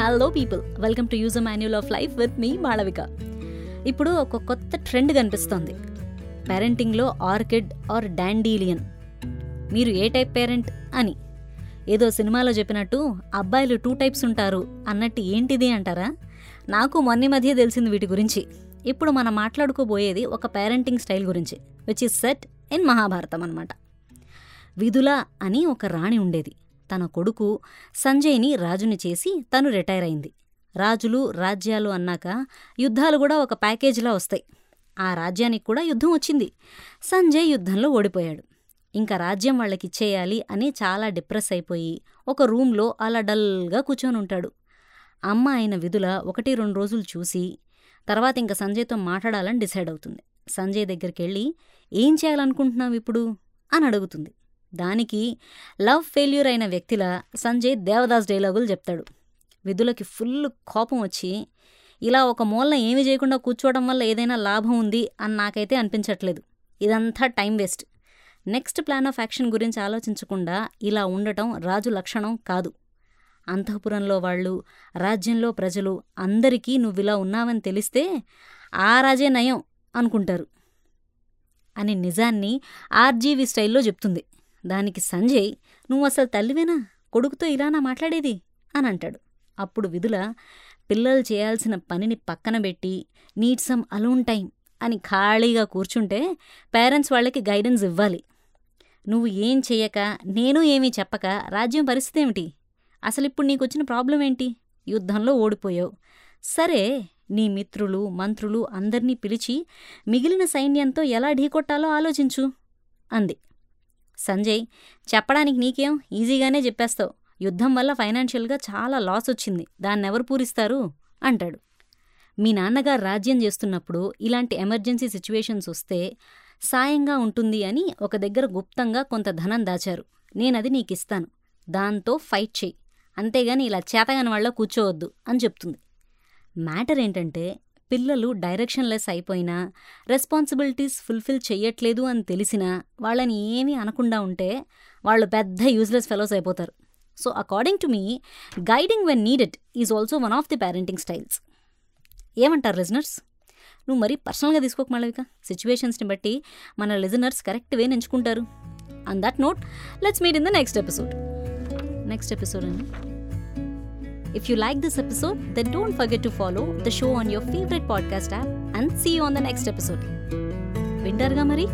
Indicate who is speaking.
Speaker 1: Hello people welcome to use manual of life with me Malavika ఇప్పుడు ఒక కొత్త trend కనిపిస్తోంది. పేరెంటింగ్లో ఆర్కిడ్ ఆర్ డాండీలియన్. మీరు ఏ టైప్ పేరెంట్ అని? ఏదో సినిమాలో చెప్పినట్టు అబ్బాయిలు టూ టైప్స్ ఉంటారు అన్నట్టు ఏంటిది అంటారా? నాకు మొన్న మధ్య తెలిసింది వీటి గురించి. ఇప్పుడు మనం మాట్లాడుకోబోయేది ఒక పేరెంటింగ్ స్టైల్ గురించి which is set in Mahabharatam అనమాట విధుల అని ఒక రాణి ఉండేది. తన కొడుకు సంజయ్ని రాజుని చేసి తను రిటైర్ అయింది. రాజులు రాజ్యాలు అన్నాక యుద్ధాలు కూడా ఒక ప్యాకేజీలా వస్తాయి. ఆ రాజ్యానికి కూడా యుద్ధం వచ్చింది. సంజయ్ యుద్ధంలో ఓడిపోయాడు. ఇంకా రాజ్యం వాళ్ళకి ఇచ్చేయాలి అని చాలా డిప్రెస్ అయిపోయి ఒక రూమ్లో అలా డల్గా కూర్చొని ఉంటాడు. అమ్మ అయిన విధుల ఒకటి రెండు రోజులు చూసి తర్వాత ఇంకా సంజయ్తో మాట్లాడాలని డిసైడ్ అవుతుంది. సంజయ్ దగ్గరికి వెళ్ళి ఏం చేయాలనుకుంటున్నావు ఇప్పుడు? అని అడుగుతుంది. దానికి లవ్ ఫెయిల్యూర్ అయిన వ్యక్తిలా సంజయ్ దేవదాస్ డైలాగులు చెప్తాడు. విధులకి ఫుల్ కోపం వచ్చి ఇలా ఒక మూలన ఏమి చేయకుండా కూర్చోవడం వల్ల ఏదైనా లాభం ఉంది అని నాకైతే అనిపించట్లేదు. ఇదంతా time waste. Next plan of action గురించి ఆలోచించకుండా ఇలా ఉండటం రాజు లక్షణం కాదు. అంతఃపురంలో వాళ్ళు రాజ్యంలో ప్రజలు అందరికీ నువ్విలా ఉన్నావని తెలిస్తే ఆ రాజే నయం అనుకుంటారు అని నిజాన్ని ఆర్జీవి స్టైల్లో చెప్తుంది. దానికి సంజయ్ నువ్వు అసలు తల్లివేనా? కొడుకుతో ఇలానా మాట్లాడేది? అని అంటాడు అప్పుడు విధుల పిల్లలు చేయాల్సిన పనిని పక్కన పెట్టి నీడ్ సమ్ అలోన్ టైం అని ఖాళీగా కూర్చుంటే పేరెంట్స్ వాళ్ళకి గైడెన్స్ ఇవ్వాలి. నువ్వు ఏం చెయ్యక నేను ఏమీ చెప్పక రాజ్యం పరిస్థితి ఏమిటి? అసలు ఇప్పుడు నీకు వచ్చిన ప్రాబ్లం ఏంటి? యుద్ధంలో ఓడిపోయావు. సరే నీ మిత్రులు మంత్రులు అందర్నీ పిలిచి మిగిలిన సైన్యంతో ఎలా ఢీకొట్టాలో ఆలోచించు అంది. సంజయ్ చెప్పడానికి నీకేం ఈజీగానే చెప్పేస్తావు. యుద్ధం వల్ల ఫైనాన్షియల్గా చాలా లాస్ వచ్చింది. దాన్నెవరు పూరిస్తారు? అంటాడు. మీ నాన్నగారు రాజ్యం చేస్తున్నప్పుడు ఇలాంటి ఎమర్జెన్సీ సిచ్యువేషన్స్ వస్తే సాయంగా ఉంటుంది అని ఒక దగ్గర గుప్తంగా కొంత ధనం దాచారు. నేనది నీకిస్తాను. దాంతో ఫైట్ చెయ్యి. అంతేగాని ఇలా చేతగాని వాళ్ళ కూర్చోవద్దు అని చెప్తుంది. మ్యాటర్ ఏంటంటే పిల్లలు డైరెక్షన్లెస్ అయిపోయినా రెస్పాన్సిబిలిటీస్ ఫుల్ఫిల్ చెయ్యట్లేదు అని తెలిసినా వాళ్ళని ఏమీ అనకుండా ఉంటే వాళ్ళు పెద్ద యూజ్లెస్ ఫెలోస్ అయిపోతారు. So according to me guiding when needed is also one of the parenting styles ఏమంటారు లిజనర్స్ నువ్వు మరీ పర్సనల్గా తీసుకోక మళ్ళవిక సిచ్యువేషన్స్ని బట్టి మన లిజనర్స్ కరెక్ట్ వే ఎంచుకుంటారు. On that note let's meet in the next episode next episode అండి If you like this episode, then don't forget to follow the show on your favorite podcast app and see you on the next episode. వింటారుగా మరి